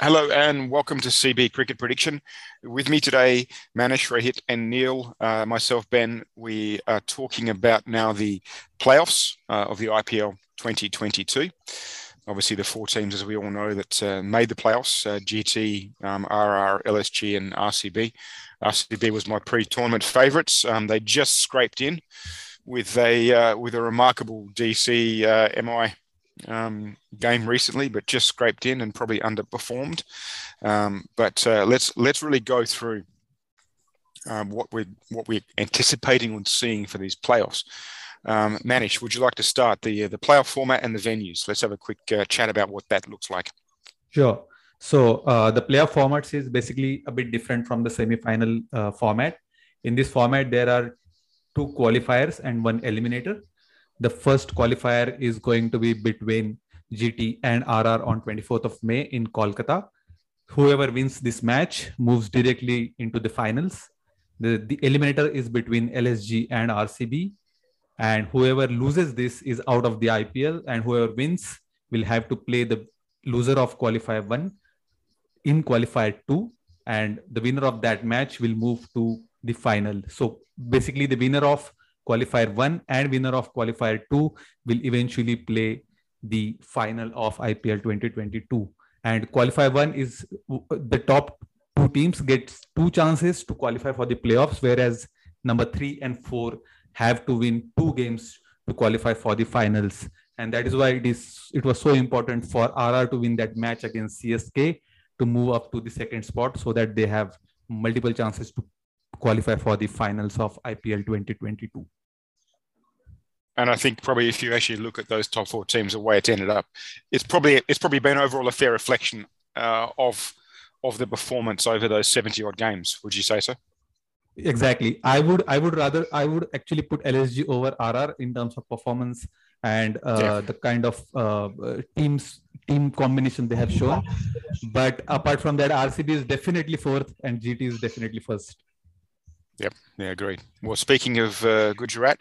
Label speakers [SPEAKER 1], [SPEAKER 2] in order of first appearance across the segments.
[SPEAKER 1] Hello and welcome to CB Cricket Prediction. With me today, Manish, Rohit, and Neil. Uh, myself, Ben. We are talking about now the playoffs uh, of the IPL 2022. Obviously, the four teams, as we all know, that uh, made the playoffs: uh, GT, um, RR, LSG, and RCB. RCB was my pre-tournament favourites. Um, they just scraped in with a uh, with a remarkable DC uh, MI um, game recently, but just scraped in and probably underperformed. Um, but uh, let's let's really go through um, what we're what we're anticipating and seeing for these playoffs. Um, Manish, would you like to start the uh, the playoff format and the venues? Let's have a quick uh, chat about what that looks like.
[SPEAKER 2] Sure. So uh, the playoff formats is basically a bit different from the semi-final uh, format. In this format, there are two qualifiers and one eliminator the first qualifier is going to be between GT and RR on 24th of May in Kolkata. Whoever wins this match moves directly into the finals. The, the eliminator is between LSG and RCB. And whoever loses this is out of the IPL, and whoever wins will have to play the loser of qualifier one in qualifier two. And the winner of that match will move to the final. So basically, the winner of qualifier 1 and winner of qualifier 2 will eventually play the final of IPL 2022 and qualifier 1 is the top two teams get two chances to qualify for the playoffs whereas number 3 and 4 have to win two games to qualify for the finals and that is why it is it was so important for RR to win that match against CSK to move up to the second spot so that they have multiple chances to qualify for the finals of IPL 2022.
[SPEAKER 1] And I think probably if you actually look at those top four teams, the way it's ended up, it's probably it's probably been overall a fair reflection uh, of of the performance over those seventy odd games. Would you say so?
[SPEAKER 2] Exactly. I would I would rather I would actually put LSG over RR in terms of performance and uh, yeah. the kind of uh, teams team combination they have shown. But apart from that, RCB is definitely fourth and GT is definitely first.
[SPEAKER 1] Yep, yeah, agreed. Well, speaking of uh, Gujarat,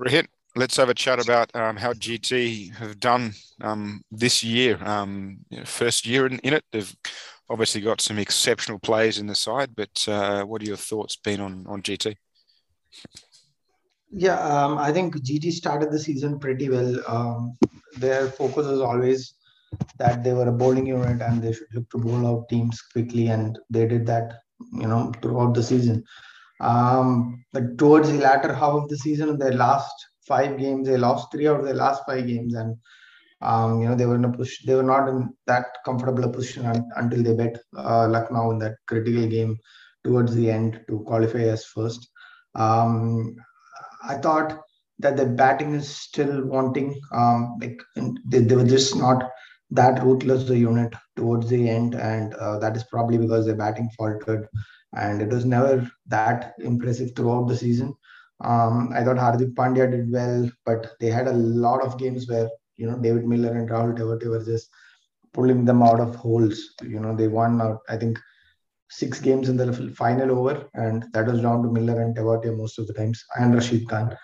[SPEAKER 1] Rohit, let's have a chat about um, how GT have done um, this year. Um, you know, first year in, in, it, they've obviously got some exceptional players in the side. But uh, what are your thoughts been on on GT?
[SPEAKER 3] Yeah, um, I think GT started the season pretty well. Um, their focus was always that they were a bowling unit and they should look to bowl out teams quickly, and they did that, you know, throughout the season. Um, but towards the latter half of the season, their last five games. They lost three out of their last five games, and um, you know they were in a push. They were not in that comfortable a position un, until they bet uh, Lucknow in that critical game towards the end to qualify as first. Um, I thought that the batting is still wanting. Um, like they, they were just not that ruthless a unit towards the end, and uh, that is probably because their batting faltered, and it was never that impressive throughout the season. Um, I thought Hardik Pandya did well, but they had a lot of games where you know David Miller and Rahul Tewatia were just pulling them out of holes. You know they won out, I think six games in the final over, and that was down to Miller and Tewatia most of the times, and Rashid Khan.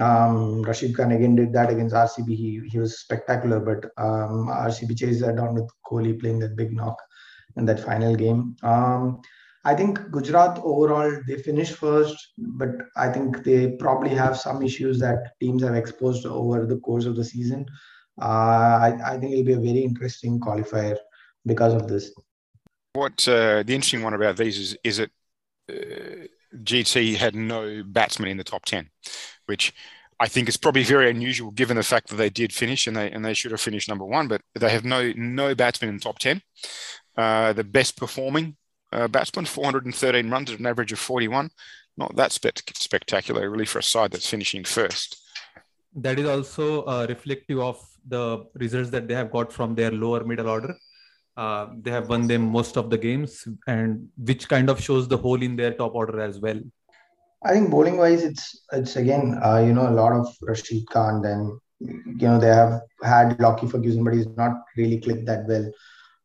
[SPEAKER 3] Um, Rashid Khan again did that against RCB. He he was spectacular, but um, RCB chased that down with Kohli playing that big knock in that final game. Um, I think Gujarat overall they finished first, but I think they probably have some issues that teams have exposed over the course of the season. Uh, I, I, think it'll be a very interesting qualifier because of this.
[SPEAKER 1] What uh, the interesting one about these is is that uh, GT had no batsmen in the top ten, which I think is probably very unusual given the fact that they did finish and they and they should have finished number one, but they have no no batsmen in the top ten. Uh, the best performing uh, batsman, 413 runs at an average of 41. Not that spe- spectacular, really, for a side that's finishing first.
[SPEAKER 2] That is also uh, reflective of the results that they have got from their lower middle order. Uh, they have won them most of the games, and which kind of shows the hole in their top order as well.
[SPEAKER 3] I think bowling wise, it's it's again uh, you know a lot of Rashid Khan. Then you know they have had Lockie Ferguson, but he's not really clicked that well.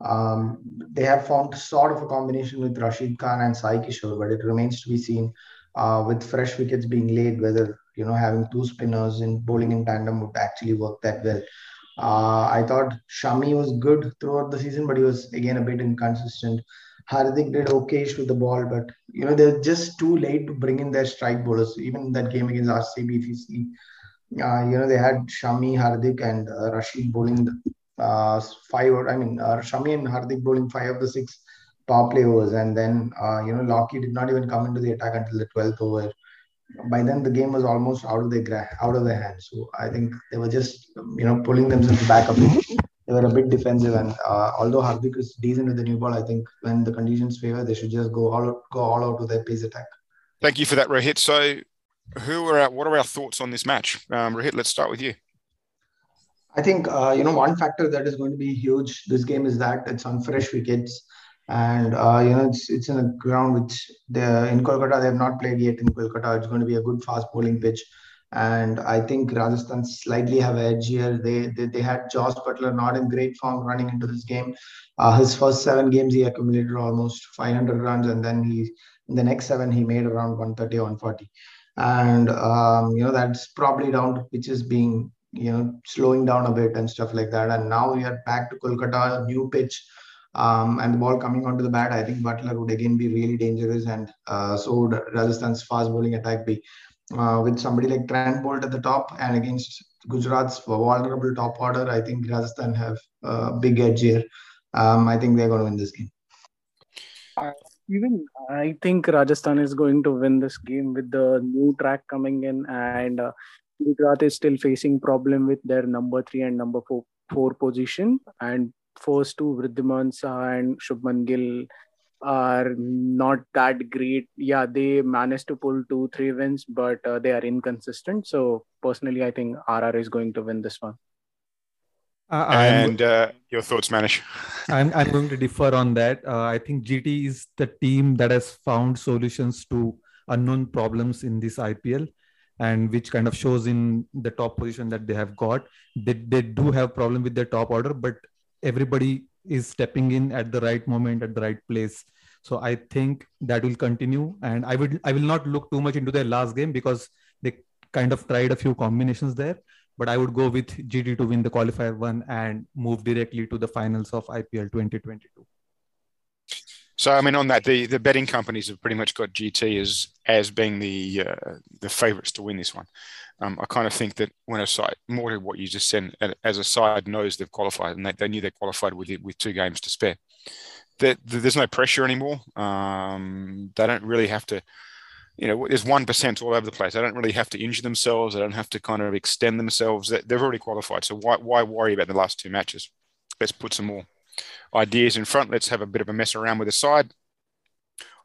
[SPEAKER 3] Um, they have found sort of a combination with Rashid Khan and Sai Kishore, but it remains to be seen uh, with fresh wickets being laid whether you know having two spinners in bowling in tandem would actually work that well. Uh, I thought Shami was good throughout the season, but he was again a bit inconsistent. Hardik did okay with the ball, but you know they're just too late to bring in their strike bowlers. Even that game against RCB, if you see, uh, you know they had Shami, Hardik, and uh, Rashid bowling uh, five. I mean, uh, Shami and Hardik bowling five of the six power play overs, and then uh, you know Lockie did not even come into the attack until the twelfth over. By then, the game was almost out of their out of their hands. So I think they were just you know pulling themselves back up they were a bit defensive. And uh, although Hardik is decent with the new ball, I think when the conditions favor, they should just go all go all out with their pace attack.
[SPEAKER 1] Thank you for that, Rohit. So, who are our, what are our thoughts on this match, um, Rohit? Let's start with you.
[SPEAKER 3] I think uh, you know one factor that is going to be huge this game is that it's on fresh wickets, and uh, you know it's it's in a ground which in Kolkata they have not played yet in Kolkata. It's going to be a good fast bowling pitch and I think Rajasthan slightly have edge here. They, they they had Jos Buttler not in great form running into this game. Uh, his first seven games he accumulated almost 500 runs, and then he in the next seven he made around 130 140, and um, you know that's probably down to pitches being you know slowing down a bit and stuff like that. And now we are back to Kolkata, new pitch. Um, and the ball coming onto the bat, I think Buttler would again be really dangerous, and uh, so would Rajasthan's fast bowling attack be uh, with somebody like Trent Boult at the top and against Gujarat's vulnerable top order, I think Rajasthan have a big edge here. Um, I think they're going to win this game.
[SPEAKER 4] Uh, even I think Rajasthan is going to win this game with the new track coming in, and uh, Gujarat is still facing problem with their number three and number four, four position, and first two Wriddhiman Saha and Shubman Gill are not that great. Yeah, they managed to pull two, three wins, but uh, they are inconsistent. So personally, I think RR is going to win this one.
[SPEAKER 1] Uh, and uh, your thoughts, Manish?
[SPEAKER 2] I'm, I'm going to differ on that. Uh, I think GT is the team that has found solutions to unknown problems in this IPL and which kind of shows in the top position that they have got. They, they do have problem with their top order, but everybody is stepping in at the right moment at the right place so i think that will continue and i would i will not look too much into their last game because they kind of tried a few combinations there but i would go with GT to win the qualifier one and move directly to the finals of ipl 2022
[SPEAKER 1] so I mean, on that, the, the betting companies have pretty much got GT as as being the uh, the favourites to win this one. Um, I kind of think that when a side, more to what you just said, as a side knows they've qualified and they, they knew they qualified with it with two games to spare, that there's no pressure anymore. Um, they don't really have to, you know, there's one percent all over the place. They don't really have to injure themselves. They don't have to kind of extend themselves. They've already qualified. So why why worry about the last two matches? Let's put some more ideas in front. Let's have a bit of a mess around with the side.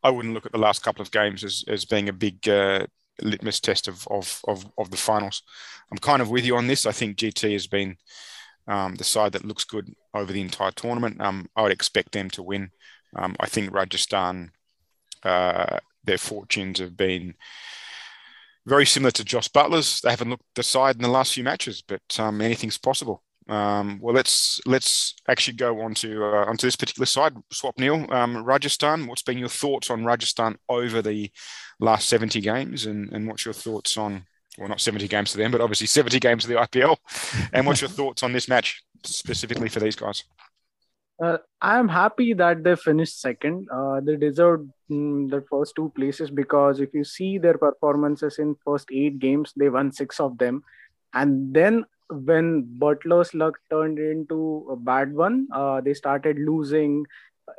[SPEAKER 1] I wouldn't look at the last couple of games as, as being a big uh, litmus test of, of, of, of, the finals. I'm kind of with you on this. I think GT has been um, the side that looks good over the entire tournament. Um, I would expect them to win. Um, I think Rajasthan, uh, their fortunes have been very similar to Josh Buttler's. They haven't looked the side in the last few matches, but um, anything's possible. Um, well, let's let's actually go on to uh, onto this particular side. Swap Neil, um, Rajasthan. What's been your thoughts on Rajasthan over the last seventy games, and and what's your thoughts on well, not seventy games to them, but obviously seventy games to the IPL. And what's your thoughts on this match specifically for these guys?
[SPEAKER 4] Uh, I'm happy that they finished second. Uh, they deserved mm, the first two places because if you see their performances in first eight games, they won six of them, and then when Buttler's luck turned into a bad one, uh, they started losing.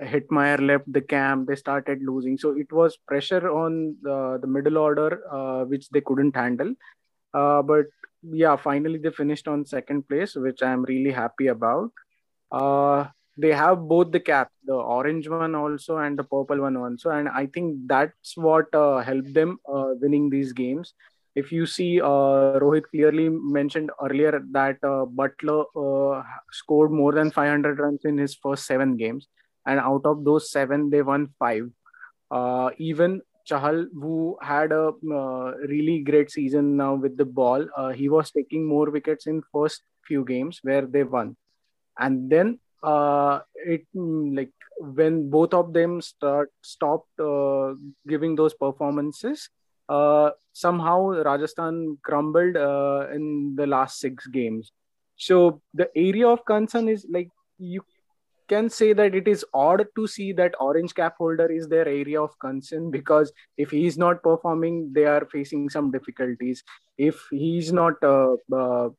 [SPEAKER 4] Hetmyer left the camp. They started losing. So it was pressure on the, the middle order, uh, which they couldn't handle. Uh, but yeah, finally they finished on second place, which I'm really happy about. Uh, they have both the cap, the orange one also and the purple one also, and I think that's what uh, helped them uh, winning these games if you see uh, Rohit clearly mentioned earlier that uh, Buttler uh, scored more than 500 runs in his first seven games, and out of those seven, they won five. Uh, even Chahal, who had a uh, really great season now with the ball, uh, he was taking more wickets in first few games where they won, and then it like when both of them start stopped giving those performances uh, somehow Rajasthan crumbled uh, in the last six games. So the area of concern is like you can say that it is odd to see that orange cap holder is their area of concern because if he is not performing, they are facing some difficulties. If he is not uh, uh,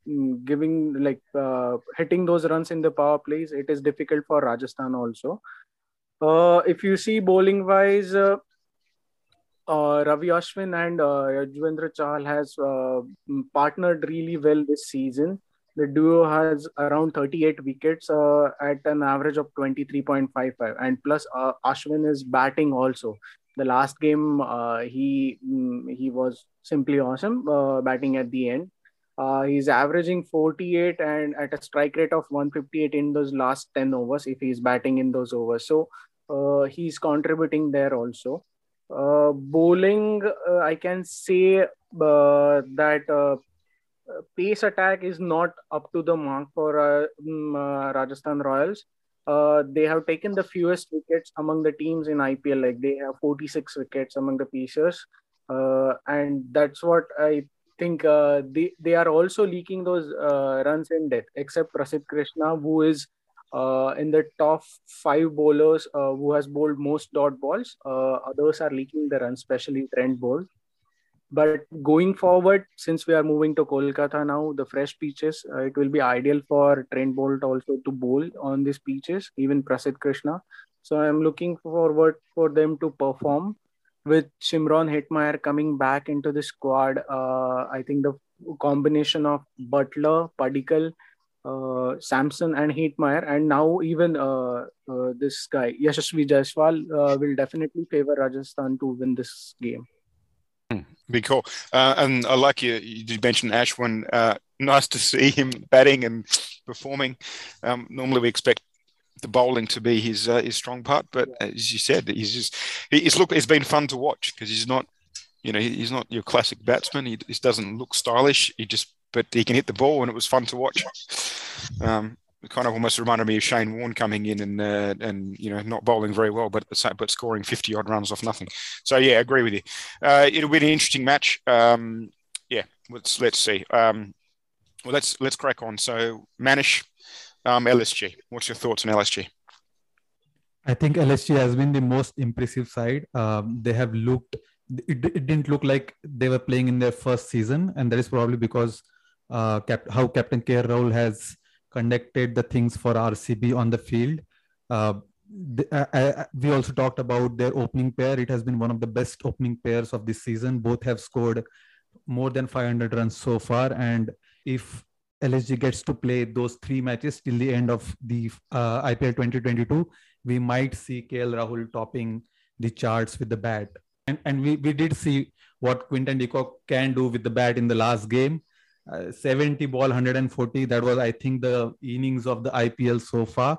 [SPEAKER 4] giving like uh, hitting those runs in the power plays, it is difficult for Rajasthan also. Uh, if you see bowling wise, uh, Ravi Ashwin and uh, Yuzvendra Chahal has uh, partnered really well this season. The duo has around 38 wickets uh, at an average of 23.55, and plus uh, Ashwin is batting also. The last game uh, he he was simply awesome uh, batting at the end. He's averaging 48 and at a strike rate of 158 in those last 10 overs if he's batting in those overs. So he's contributing there also. Uh, bowling, uh, I can say uh, that pace attack is not up to the mark for um, Rajasthan Royals. Uh they have taken the fewest wickets among the teams in IPL. Like they have 46 wickets among the pacers, Uh and that's what I think uh, they they are also leaking those uh, runs in depth, except Prasidh Krishna, who is uh, in the top five bowlers uh, who has bowled most dot balls. Uh, others are leaking the runs, especially Trent Boult. But going forward, since we are moving to Kolkata now, the fresh pitches, uh, it will be ideal for Trent Boult also to bowl on these pitches, even Prasidh Krishna. So I'm looking forward for them to perform. With Shimron Hetmyer coming back into the squad, uh, I think the combination of Buttler, Padikkal, uh, Samson and Hetmyer, and now even uh, uh, this guy Yashasvi Jaiswal uh, will definitely favor Rajasthan to win this game.
[SPEAKER 1] Hmm, be cool. Uh, and I like you. You did mention Ashwin. Uh, nice to see him batting and performing. Um, normally, we expect the bowling to be his his strong part, but as you said, he's just he's look. It's been fun to watch because he's not you know, he's not your classic batsman. He just doesn't look stylish. He just but he can hit the ball, and it was fun to watch. Um, it kind of almost reminded me of Shane Warne coming in and uh, and you know not bowling very well, but but scoring fifty odd runs off nothing. So yeah, I agree with you. Uh, it'll be an interesting match. Um, yeah, let's let's see. Um, well, let's let's crack on. So Manish, um, LSG. What's your thoughts on LSG?
[SPEAKER 2] I think LSG has been the most impressive side. Um, they have looked. It, it didn't look like they were playing in their first season, and that is probably because uh, cap- how Captain KL Rahul has conducted the things for RCB on the field. Uh, the, uh, uh, we also talked about their opening pair. It has been one of the best opening pairs of this season. Both have scored more than 500 runs so far. And if LSG gets to play those three matches till the end of the uh, IPL 2022, we might see KL Rahul topping the charts with the bat. And, and we, we did see what Quinton de Kock can do with the bat in the last game. Uh, 70 ball 140 that was i think the innings of the ipl so far.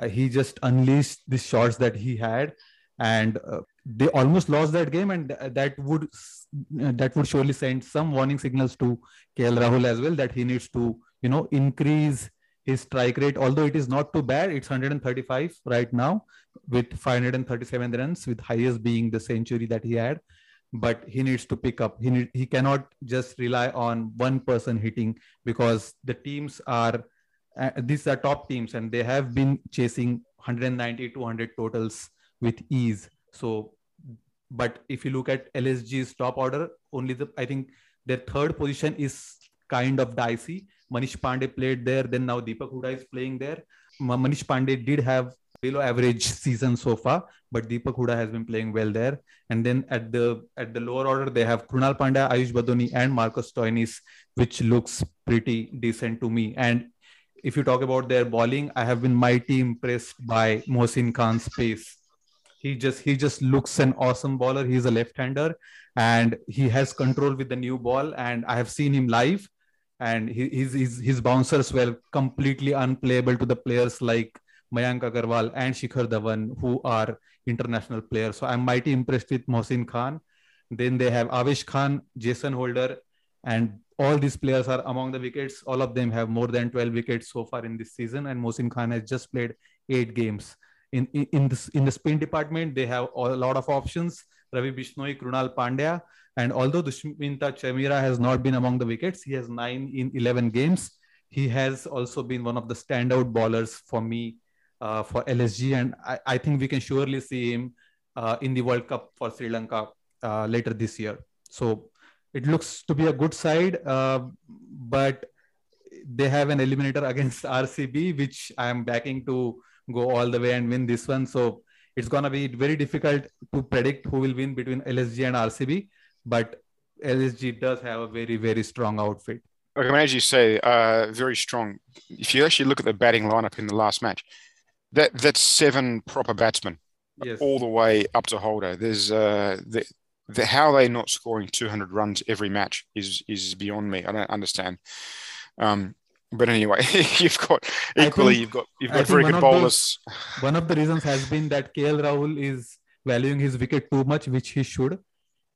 [SPEAKER 2] Uh, he just unleashed the shots that he had and uh, they almost lost that game and that would uh, that would surely send some warning signals to KL Rahul as well that he needs to you know increase his strike rate. Although it is not too bad it's 135 right now with 537 runs with highest being the century that he had but he needs to pick up. He need, he cannot just rely on one person hitting because the teams are uh, these are top teams and they have been chasing 190 200 totals with ease. So, but if you look at LSG's top order, only the I think their third position is kind of dicey. Manish Pandey played there, then now Deepak Hooda is playing there. Manish Pandey did have below average season so far, but Deepak Hooda has been playing well there. And then at the at the lower order, they have Krunal Pandya, Ayush Badoni, and Marcus Stoinis, which looks pretty decent to me. And if you talk about their bowling, I have been mighty impressed by Mohsin Khan's pace. He just he just looks an awesome bowler. He's a left-hander and he has control with the new ball. And I have seen him live, and his his his bouncers were completely unplayable to the players like Mayank Agarwal and Shikhar Dhawan, who are international players. So I'm mighty impressed with Mohsin Khan. Then they have Avesh Khan, Jason Holder, and all these players are among the wickets. All of them have more than 12 wickets so far in this season, and Mohsin Khan has just played eight games. In in, in this in the spin department, they have a lot of options. Ravi Bishnoi, Krunal Pandya, and although Dushmantha Chameera has not been among the wickets, he has nine in 11 games he has also been one of the standout bowlers for me uh, for LSG, and I, I, think we can surely see him uh, in the World Cup for Sri Lanka uh, later this year. So it looks to be a good side, uh, but they have an eliminator against RCB, which I am backing to go all the way and win this one. So it's gonna be very difficult to predict who will win between LSG and RCB, but LSG does have a very very strong outfit.
[SPEAKER 1] Okay, as you say, uh, very strong. If you actually look at the batting lineup in the last match, that that's seven proper batsmen, yes. all the way up to Holder. There's uh, the, the how they not scoring 200 runs every match is is beyond me. I don't understand. Um, but anyway, you've got equally think, you've got you've got very good bowlers.
[SPEAKER 2] Those, one of the reasons has been that KL Rahul is valuing his wicket too much, which he should.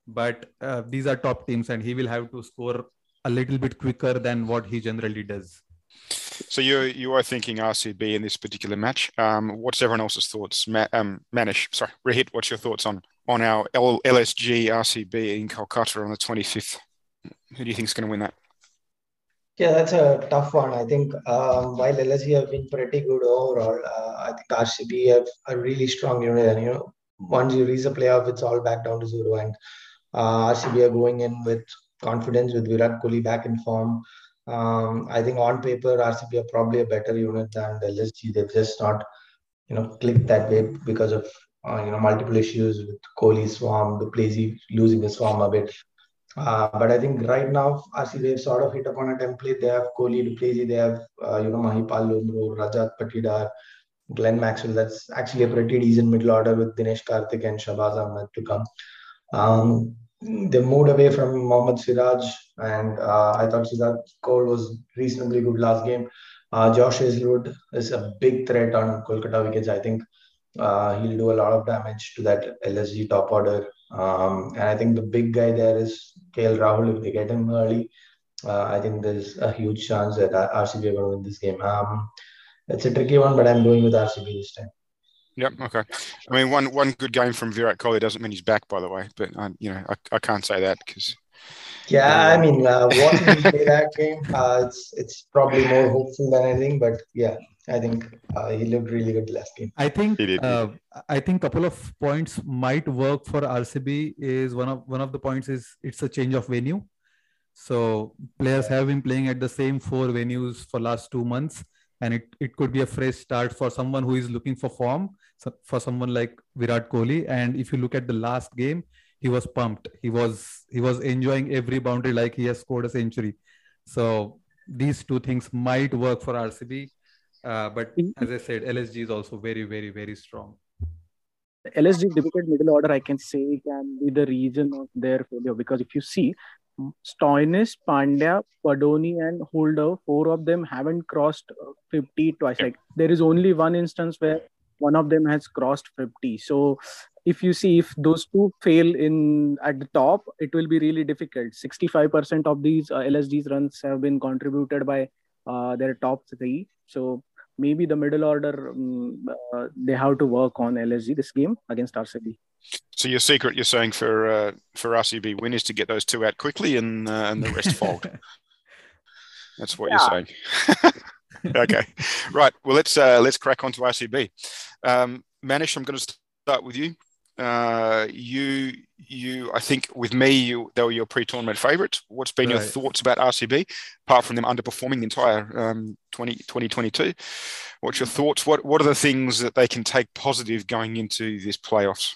[SPEAKER 2] But uh, these are top teams, and he will have to score a little bit quicker than what he generally does.
[SPEAKER 1] So you you are thinking RCB in this particular match. Um, what's everyone else's thoughts? Ma- um, Manish, sorry, Rohit, what's your thoughts on on our L- LSG RCB in Kolkata on the 25th? Who do you think is going to win that?
[SPEAKER 3] Yeah, that's a tough one. I think um, while LSG have been pretty good overall, uh, I think RCB have a really strong unit. And you know, once you reach the playoff, it's all back down to zero. And uh, RCB are going in with confidence with Virat Kohli back in form. Um, I think on paper, RCB are probably a better unit than the LSG. They've just not, you know, clicked that way because of uh, you know multiple issues with Kohli's form, du Plessis losing his form a bit. Uh, but I think right now, RCB they've sort of hit upon a template. They have Kohli, du Plessis, they have, uh, you know, Mahipal Lomror, Rajat Patidar, Glenn Maxwell. That's actually a pretty decent middle order with Dinesh Karthik and Shahbaz Ahmed to come. Um, they moved away from Mohammad Siraj, and uh, I thought Sid Kaul was reasonably good last game. Uh, Josh Hazlewood is a big threat on Kolkata wickets. I think uh, he'll do a lot of damage to that LSG top order. Um, and I think the big guy there is KL Rahul. If they get him early, uh, I think there's a huge chance that RCB are going to win this game. Um, it's a tricky one, but I'm going with RCB this time.
[SPEAKER 1] Yep. Okay. I mean, one one good game from Virat Kohli doesn't mean he's back, by the way. But I, you know, I, I can't say that because.
[SPEAKER 3] Yeah, I mean, uh, watching him play that game, uh, it's it's probably more hopeful than anything. But yeah, I think uh, he looked really good last game.
[SPEAKER 2] I think uh, I think couple of points might work for RCB. Is one of one of the points is it's a change of venue. So players have been playing at the same four venues for last two months, and it, it could be a fresh start for someone who is looking for form, so for someone like Virat Kohli. And if you look at the last game, he was pumped. He was he was enjoying every boundary like he has scored a century. So these two things might work for RCB. Uh, but as I said, LSG is also very, very, very strong.
[SPEAKER 4] LSG difficult middle order, I can say, can be the reason of their failure because if you see, Stoinis, Pandya, Badoni, and Holder, four of them haven't crossed uh, 50 twice. Like there is only one instance where one of them has crossed 50. So if you see if those two fail in at the top, it will be really difficult. 65% of these uh, LSG's runs have been contributed by uh, their top three. So maybe the middle order um, uh, they have to work on LSG this game against RCB.
[SPEAKER 1] So your secret, you're saying for uh, for RCB win is to get those two out quickly and uh, and the rest fold. That's what yeah. you're saying. okay, right. Well, let's uh, let's crack on to RCB. Um, Manish, I'm going to start with you. Uh, you you I think with me you they were your pre-tournament favourites. What's been right. your thoughts about RCB apart from them underperforming the entire um, 20, 2022? What's your thoughts? What what are the things that they can take positive going into this playoffs?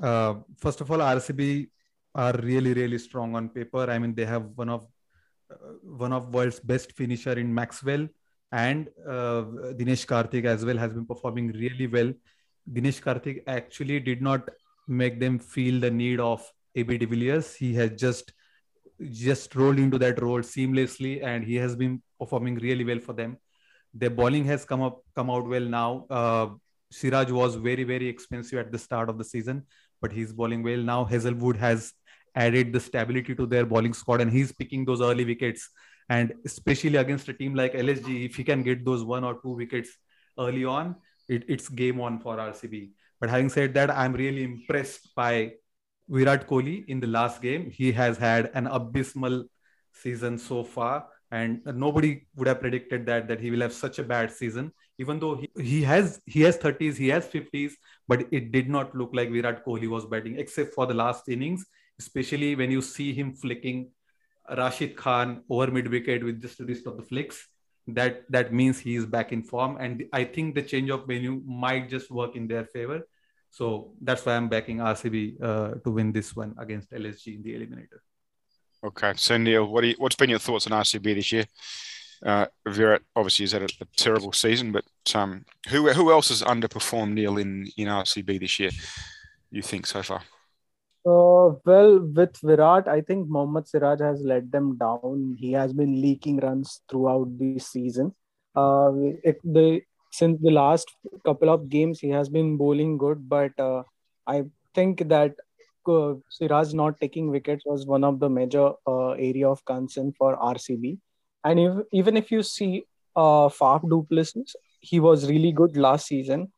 [SPEAKER 2] Uh, first of all, RCB are really really strong on paper. I mean, they have one of one of world's best finisher in Maxwell and uh, Dinesh Karthik as well has been performing really well. Dinesh Karthik actually did not make them feel the need of AB de Villiers. He has just just rolled into that role seamlessly, and he has been performing really well for them. Their bowling has come up come out well now. Uh, Siraj was very very expensive at the start of the season, but he's bowling well now. Hazlewood has added the stability to their bowling squad, and he's picking those early wickets. And especially against a team like LSG, if he can get those one or two wickets early on, it, it's game on for RCB. But having said that, I'm really impressed by Virat Kohli in the last game. He has had an abysmal season so far. and nobody would have predicted that that he will have such a bad season even though he, he has he has 30s he has 50s but it did not look like Virat Kohli was batting except for the last innings especially when you see him flicking Rashid Khan over mid wicket with just a list of the flicks that that means he is back in form and I think the change of venue might just work in their favor so that's why I'm backing RCB uh, to win this one against LSG in the eliminator.
[SPEAKER 1] Okay, so Neil, what you, what's been your thoughts on RCB this year? Uh, Virat obviously has had a, a terrible season, but um, who who else has underperformed Neil in in RCB this year? You think so far?
[SPEAKER 4] Uh, well, with Virat, I think Mohammad Siraj has let them down. He has been leaking runs throughout the season. Uh, it, the since the last couple of games, he has been bowling good, but uh, I think that uh, Siraj not taking wickets was one of the major uh, area of concern for RCB. And if, even if you see uh, Faf du Plessis, he was really good last season.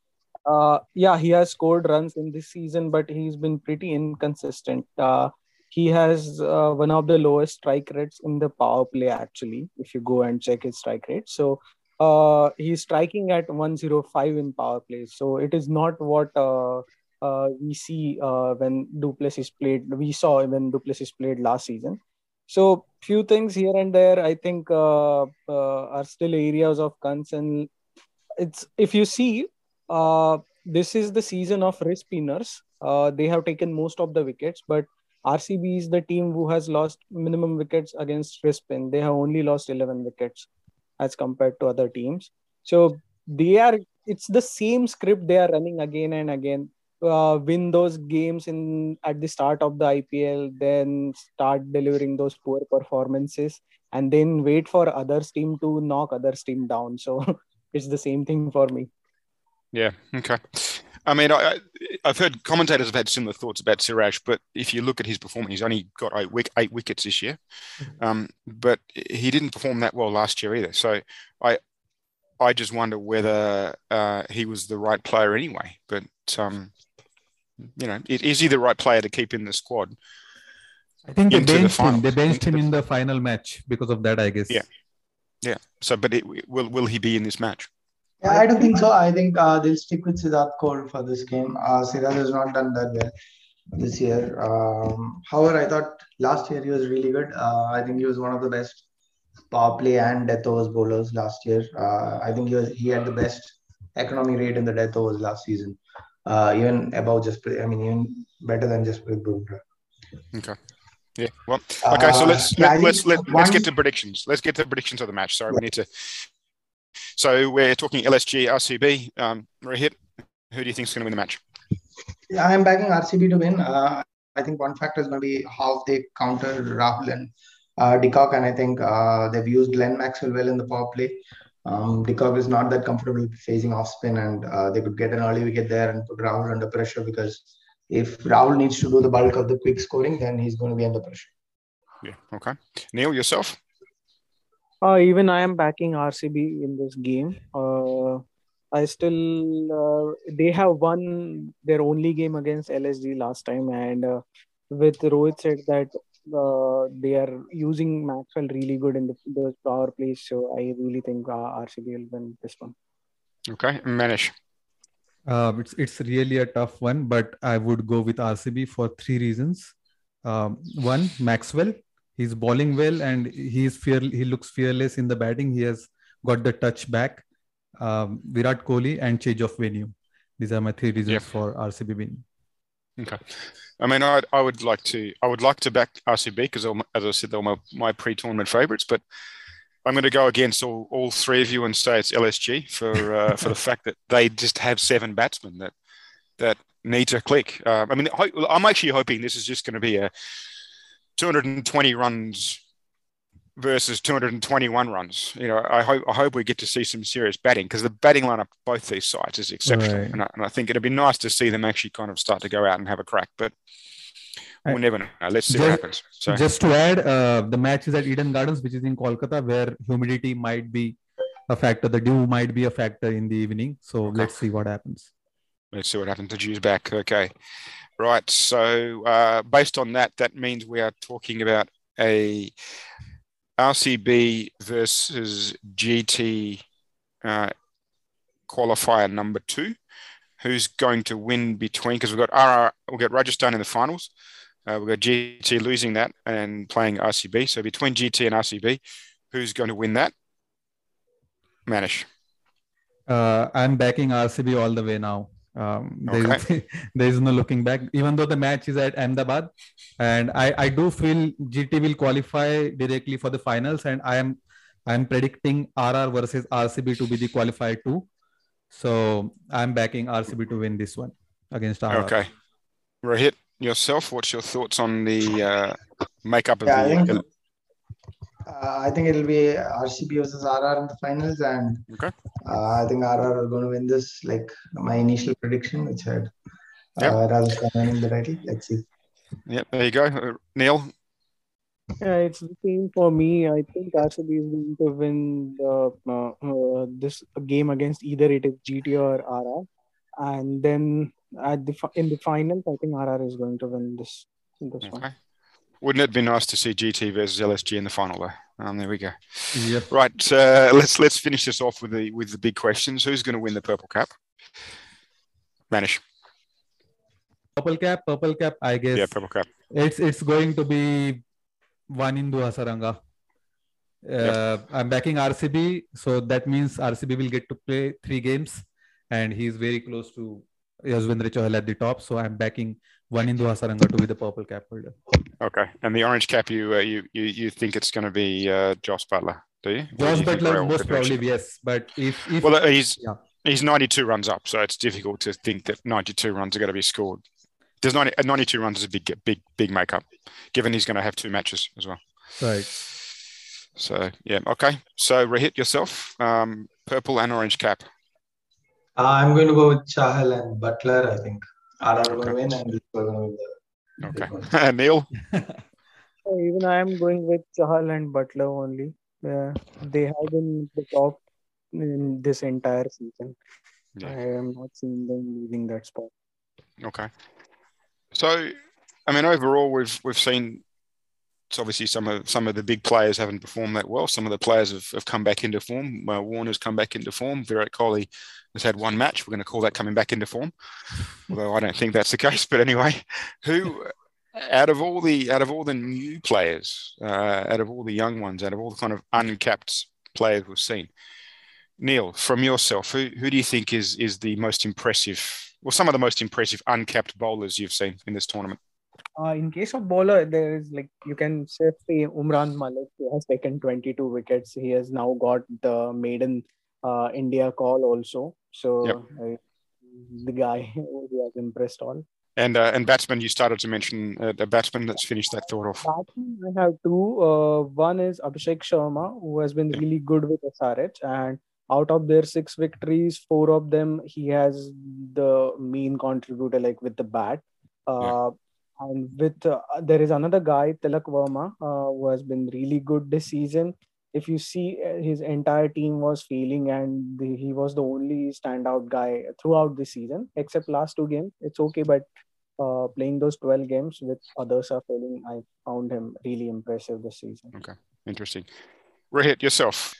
[SPEAKER 4] Uh, yeah, he has scored runs in this season, but he's been pretty inconsistent. Uh, he has uh, one of the lowest strike rates in the power play, actually, if you go and check his strike rate. So uh, he's striking at 105 in power play. So it is not what uh, uh, we see uh, when du Plessis played. We saw when du Plessis played last season. So few things here and there, I think, uh, uh, are still areas of concern. It's if you see, uh, this is the season of wrist spinners. Uh, they have taken most of the wickets, but RCB is the team who has lost minimum wickets against wrist spin. They have only lost 11 wickets as compared to other teams. So they are. It's the same script they are running again and again uh, win those games in at the start of the IPL, then start delivering those poor performances, and then wait for others team to knock others team down. So it's the same thing for me.
[SPEAKER 1] Yeah. Okay. I mean, I, have heard commentators have had similar thoughts about Siraj, but if you look at his performance, he's only got eight, eight wickets this year, mm-hmm. um, but he didn't perform that well last year either. So I, I just wonder whether uh, he was the right player anyway. But um, you know, is he the right player to keep in the squad?
[SPEAKER 2] I think they benched the him. They benched him in the final match because of that, I guess.
[SPEAKER 1] Yeah, yeah. So, but it, will will he be in this match?
[SPEAKER 3] Yeah, I don't think so. I think uh, they'll stick with Siddharth Kaul for this game. Uh, Siraj has not done that well this year. Um, however, I thought last year he was really good. Uh, I think he was one of the best power play and death overs bowlers last year. Uh, I think he was he had the best economy rate in the death overs last season uh, even above just I mean even better than just Bumrah.
[SPEAKER 1] Okay. Yeah. Well. Okay. So let's uh, let, let's let, let's get to predictions. Let's get to predictions of the match. Sorry, yeah. we need to. So we're talking LSG RCB. Um, who do you think is going to win the match?
[SPEAKER 3] Yeah, I'm backing RCB to win. Uh, I think one factor is going to be how they counter Rahul and uh, de Kock, and I think uh, they've used Glenn Maxwell well in the power play. Um, de Kock is not that comfortable facing off spin, and uh, they could get an early wicket there and put Rahul under pressure because if Rahul needs to do the bulk of the quick scoring, then he's going to be under pressure.
[SPEAKER 1] Yeah. Okay. Neil, yourself?
[SPEAKER 4] Uh, even I am backing RCB in this game. Uh, I still uh, they have won their only game against LSG last time, and uh, with Rohit said that uh, they are using Maxwell really good in the, the power plays. So I really think uh, RCB will win this one.
[SPEAKER 1] Okay, Manish.
[SPEAKER 2] Uh, it's it's really a tough one, but I would go with RCB for three reasons. Um, one, Maxwell. He's bowling well, and he's fear. He looks fearless in the batting. He has got the touch back. Um, Virat Kohli and change of venue. These are my three reasons yep. for RCB winning.
[SPEAKER 1] Okay. I mean, I, I would like to I would like to back RCB because, as I said, they're my, my pre-tournament favourites. But I'm going to go against all, all three of you and say it's LSG for uh, for the fact that they just have seven batsmen that that need to click. Uh, I mean, I'm actually hoping this is just going to be a 220 runs versus 221 runs. You know, I hope I hope we get to see some serious batting because the batting lineup both these sides is exceptional, right. and, I, and, I, think it'd be nice to see them actually kind of start to go out and have a crack. But we'll never know. Let's see
[SPEAKER 2] just,
[SPEAKER 1] what happens.
[SPEAKER 2] So. Just to add, uh, the match is at Eden Gardens, which is in Kolkata, where humidity might be a factor. The dew might be a factor in the evening. So okay. let's see what happens.
[SPEAKER 1] Let's see what happens. The dew's back. Okay. Right. So uh, based on that, that means we are talking about a RCB versus GT uh, qualifier number two. Who's going to win between? Because we've got RR, we've got Rajasthan in the finals. Uh, we've got GT losing that and playing RCB. So between GT and RCB, who's going to win that? Manish.
[SPEAKER 2] Uh, I'm backing RCB all the way now. Um, there, okay. is, there is no looking back, even though the match is at Ahmedabad. And I, I do feel GT will qualify directly for the finals. And I am I'm predicting RR versus RCB to be the qualifier too. So I'm backing RCB to win this one against RR.
[SPEAKER 1] Okay. Rohit, yourself, what's your thoughts on the uh, makeup of
[SPEAKER 3] yeah,
[SPEAKER 1] the?
[SPEAKER 3] I think, uh, I think it'll be RCB versus RR in the finals, and
[SPEAKER 1] okay.
[SPEAKER 3] uh, I think RR are going to win this. Like my initial prediction, which had uh, yep. Rajasthan winning the title. Let's see.
[SPEAKER 1] Yep, there you go, uh, Neil.
[SPEAKER 4] Yeah, it's the same for me. I think RCB is going to win the, uh, uh, this game against either it is GT or RR, and then at the in the finals, I think RR is going to win this this okay. one.
[SPEAKER 1] Wouldn't it be nice to see GT versus LSG in the final though? Um, there we go.
[SPEAKER 2] Yep.
[SPEAKER 1] Right. Uh, let's let's finish this off with the with the big questions. Who's going to win the purple cap? Manish.
[SPEAKER 2] Purple cap. Purple cap. I guess.
[SPEAKER 1] Yeah, purple cap.
[SPEAKER 2] It's it's going to be Wanindu Hasaranga. Uh, yep. I'm backing RCB, so that means RCB will get to play three games, and he's very close to Yuzvendra Chahal at the top. So I'm backing Wanindu Hasaranga to be the purple cap holder.
[SPEAKER 1] Okay, and the orange cap, you uh, you, you you think it's going to be uh, Jos Buttler, do you?
[SPEAKER 2] Josh Buttler most probably yes, but if, if
[SPEAKER 1] well, he's yeah. he's 92 runs up, so it's difficult to think that 92 runs are going to be scored there's 90, 92 runs is a big, big, big makeup, given he's going to have two matches as well.
[SPEAKER 2] Right.
[SPEAKER 1] So yeah, okay. So Rohit yourself, um, purple and orange cap.
[SPEAKER 3] Uh, I'm going to go with Chahal and Buttler. I think RR okay. going to win, and we're going to win
[SPEAKER 1] the. Okay, ah, Neil.
[SPEAKER 4] Even I am going with Chahal and Buttler only. Yeah, they have been the top in this entire season. Yeah. I am not seeing them leaving that spot.
[SPEAKER 1] Okay. So, I mean, overall, we've we've seen it's obviously some of some of the big players haven't performed that well. Some of the players have, have come back into form. Uh, Warner's come back into form. Virat Kohli has had one match. We're going to call that coming back into form, although I don't think that's the case. But anyway, who out of all the out of all the new players, uh, out of all the young ones, out of all the kind of uncapped players we've seen, Neil, from yourself, who who do you think is is the most impressive or some of the most impressive uncapped bowlers you've seen in this tournament?
[SPEAKER 4] Uh, in case of bowler, there is like you can say Umran Malik, who has taken 22 wickets. He has now got the maiden uh, India call also. So yep. uh, the guy who has impressed all.
[SPEAKER 1] And uh, and batsman, you started to mention uh, the batsman. Let's finish that thought off.
[SPEAKER 4] Batsman, I have two. Uh, one is Abhishek Sharma, who has been really good with SRH, and out of their six victories, four of them he has the main contributor, like with the bat. Uh, yeah. And with uh, there is another guy, Tilak Varma, uh, who has been really good this season. If you see, uh, his entire team was failing, and the, he was the only standout guy throughout the season, except last two games. It's okay, but uh, playing those 12 games with others are failing, I found him really impressive this season.
[SPEAKER 1] Okay, interesting. Rohit, yourself.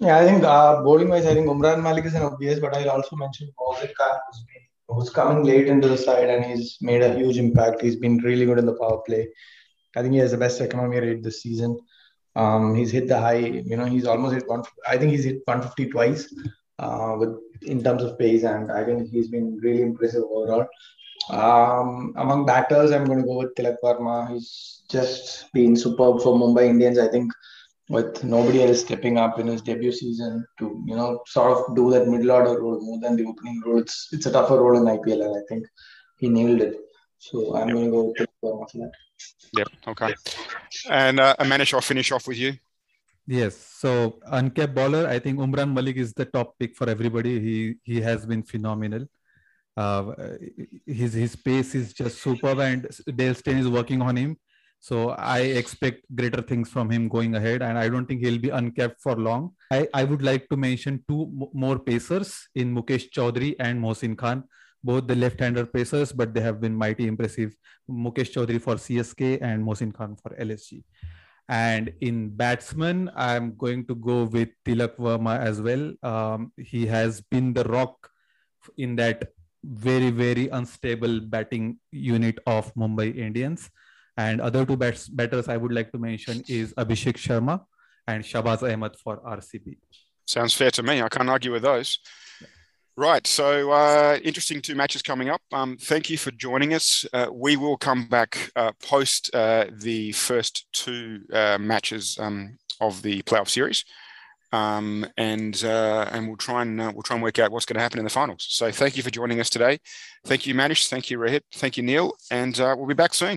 [SPEAKER 3] Yeah, I think uh, bowling wise, I think Umran Malik is an obvious, but I'll also mention Mohsin Khan, who's, been, who's coming late into the side and he's made a huge impact. He's been really good in the power play. I think he has the best economy rate this season. Um, he's hit the high, you know, he's almost hit one. I think he's hit 150 twice uh, with in terms of pace, and I think he's been really impressive overall. Um, among batters, I'm going to go with Tilak Varma. He's just been superb for Mumbai Indians. I think with nobody else stepping up in his debut season to you know sort of do that middle order role more than the opening role. It's it's a tougher role in IPL, and I think he nailed it. So I'm yep. going to go with Varma for that.
[SPEAKER 1] Yep. Okay. And uh, Manish, I'll finish off with you.
[SPEAKER 2] Yes. So uncapped bowler, I think Umran Malik is the top pick for everybody. He he has been phenomenal. Uh, his his pace is just superb, and Dale Steyn is working on him. So I expect greater things from him going ahead, and I don't think he'll be uncapped for long. I, I would like to mention two m- more pacers in Mukesh Choudhary and Mohsin Khan, both the left-hander pacers, but they have been mighty impressive. Mukesh Choudhary for CSK and Mohsin Khan for LSG. And in batsman, I'm going to go with Tilak Varma as well. Um, he has been the rock in that very, very unstable batting unit of Mumbai Indians. And other two bats, batters I would like to mention is Abhishek Sharma and Shahbaz Ahmed for RCB.
[SPEAKER 1] Sounds fair to me. I can't argue with those. Right. So uh, interesting two matches coming up. Um, thank you for joining us. Uh, we will come back uh, post uh, the first two uh, matches um, of the playoff series, um, and uh, and we'll try and we'll try and work out what's going to happen in the finals. So thank you for joining us today. Thank you, Manish. Thank you, Rohit. Thank you, Neil. And we'll be back soon.